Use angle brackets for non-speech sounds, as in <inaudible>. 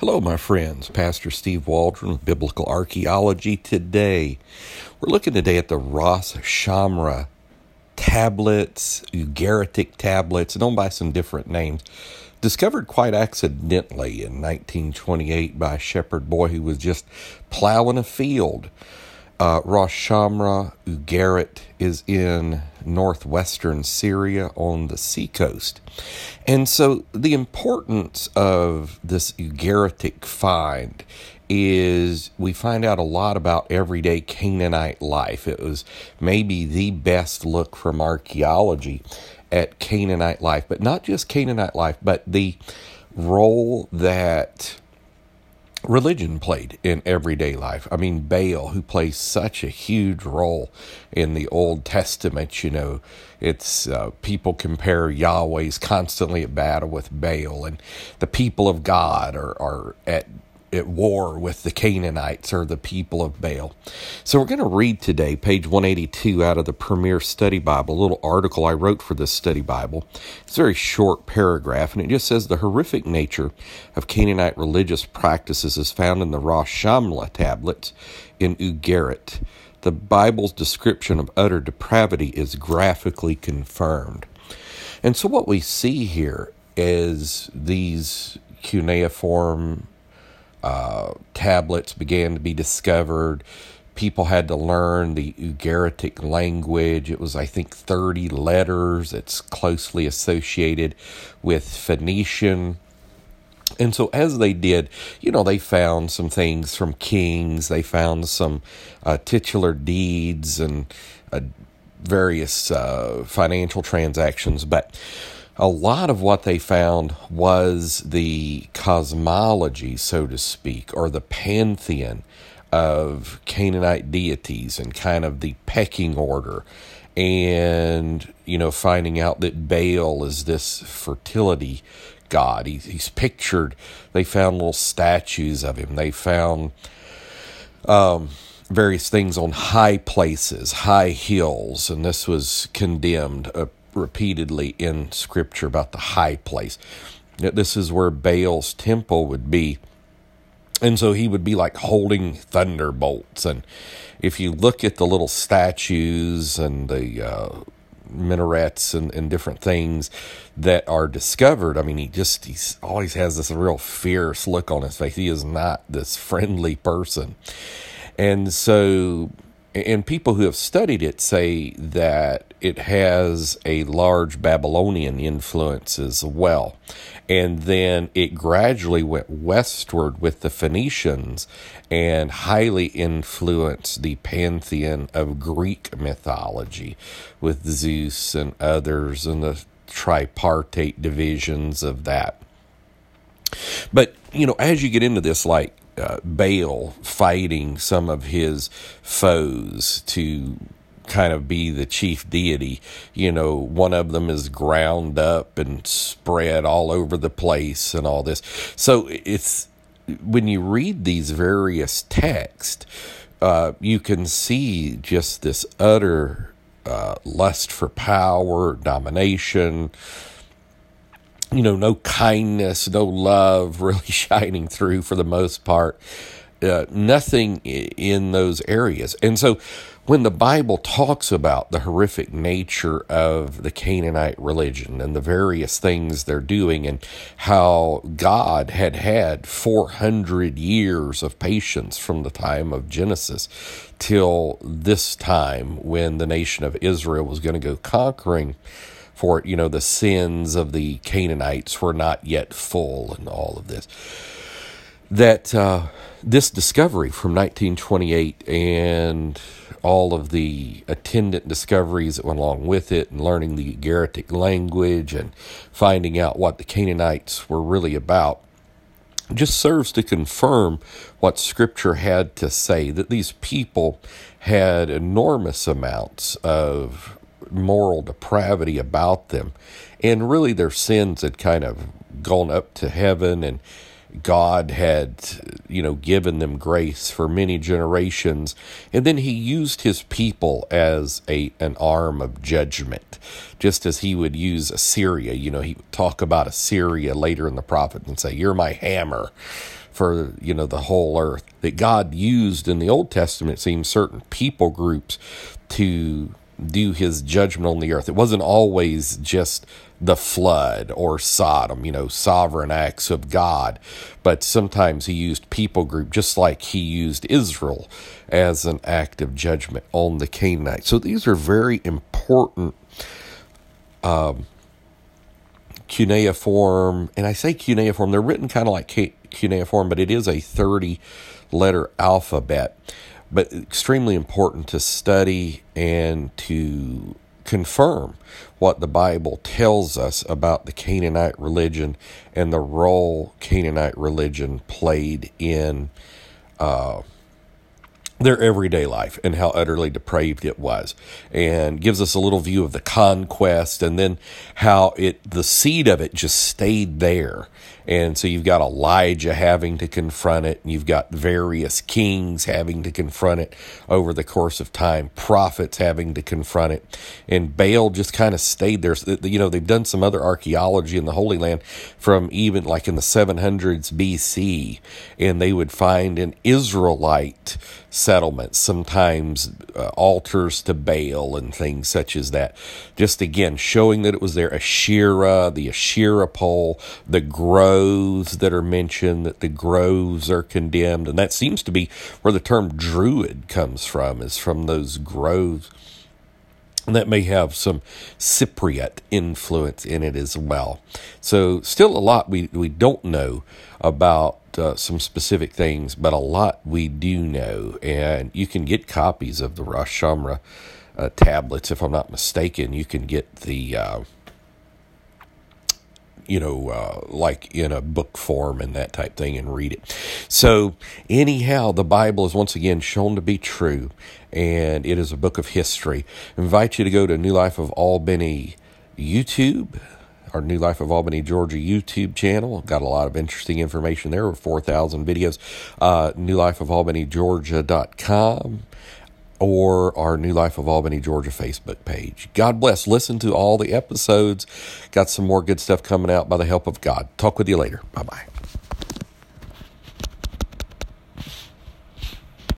Hello, my friends. Pastor Steve Waldron Biblical Archaeology. Today, we're looking today at the Ras Shamra tablets, Ugaritic tablets, known by some different names, discovered quite accidentally in 1928 by a shepherd boy who was just plowing a field. Uh, Ras Shamra Ugarit is in northwestern Syria on the seacoast. And so the importance of this Ugaritic find is we find out a lot about everyday Canaanite life. It was maybe the best look from archaeology at Canaanite life, but not just Canaanite life, but the role that religion played in everyday life. I mean, Baal, who plays such a huge role in the Old Testament, you know, it's uh, people compare Yahweh's constantly at battle with Baal, and the people of God are, are at at war with the Canaanites or the people of Baal. So we're going to read today, page 182 out of the Premier Study Bible, a little article I wrote for this study Bible. It's a very short paragraph, and it just says the horrific nature of Canaanite religious practices is found in the Ras Shamra tablets in Ugarit. The Bible's description of utter depravity is graphically confirmed. And so what we see here is these cuneiform uh, tablets began to be discovered. People had to learn the Ugaritic language. It was, I think, 30 letters. It's closely associated with Phoenician. And so, as they did, you know, they found some things from kings, they found some uh, titular deeds and uh, various uh, financial transactions. But a lot of what they found was the cosmology, so to speak, or the pantheon of Canaanite deities and kind of the pecking order. And, you know, finding out that Baal is this fertility god. He, he's pictured, they found little statues of him. They found um, various things on high places, high hills, and this was condemned. Uh, repeatedly in Scripture about the high place. This is where Baal's temple would be. And so he would be like holding thunderbolts. And if you look at the little statues and the uh, minarets and, and different things that are discovered, I mean, he just he always has this real fierce look on his face. He is not this friendly person. And so and people who have studied it say that it has a large Babylonian influence as well. And then it gradually went westward with the Phoenicians and highly influenced the pantheon of Greek mythology with Zeus and others and the tripartite divisions of that. But, you know, as you get into this, like uh, Baal fighting some of his foes to kind of be the chief deity. You know, one of them is ground up and spread all over the place and all this. So it's when you read these various texts, uh, you can see just this utter uh, lust for power, domination, you know, no kindness, no love <laughs> really shining through for the most part. Uh, nothing in those areas. And so when the Bible talks about the horrific nature of the Canaanite religion and the various things they're doing and how God had had 400 years of patience from the time of Genesis till this time when the nation of Israel was going to go conquering for you know the sins of the Canaanites were not yet full and all of this. That uh, this discovery from 1928 and all of the attendant discoveries that went along with it and learning the Ugaritic language and finding out what the Canaanites were really about just serves to confirm what scripture had to say that these people had enormous amounts of moral depravity about them. And really, their sins had kind of gone up to heaven and God had, you know, given them grace for many generations, and then He used His people as a an arm of judgment, just as He would use Assyria. You know, He would talk about Assyria later in the prophet and say, "You're my hammer." For you know the whole earth that God used in the Old Testament, seems certain people groups to do his judgment on the earth. It wasn't always just the flood or Sodom, you know, sovereign acts of God, but sometimes he used people group just like he used Israel as an act of judgment on the Canaanites. So these are very important um, cuneiform, and I say cuneiform, they're written kind of like cuneiform, but it is a 30 letter alphabet but extremely important to study and to confirm what the Bible tells us about the Canaanite religion and the role Canaanite religion played in uh, their everyday life and how utterly depraved it was and gives us a little view of the conquest and then how it the seed of it just stayed there and so you've got Elijah having to confront it, and you've got various kings having to confront it over the course of time, prophets having to confront it. And Baal just kind of stayed there. You know, they've done some other archaeology in the Holy Land from even like in the 700s BC, and they would find an Israelite settlements, sometimes uh, altars to Baal and things such as that. Just again, showing that it was there. Asherah, the Asherah pole, the groves that are mentioned, that the groves are condemned. And that seems to be where the term druid comes from, is from those groves. And that may have some Cypriot influence in it as well. So, still a lot we, we don't know about uh, some specific things, but a lot we do know. And you can get copies of the Ras Shamra uh, tablets, if I'm not mistaken. You can get the, uh, you know, uh, like in a book form and that type thing and read it. So, anyhow, the Bible is once again shown to be true, and it is a book of history. I invite you to go to New Life of Albany YouTube our New Life of Albany, Georgia YouTube channel. Got a lot of interesting information there, over 4,000 videos. Uh, New Life of Albany, Georgia.com or our New Life of Albany, Georgia Facebook page. God bless. Listen to all the episodes. Got some more good stuff coming out by the help of God. Talk with you later. Bye bye.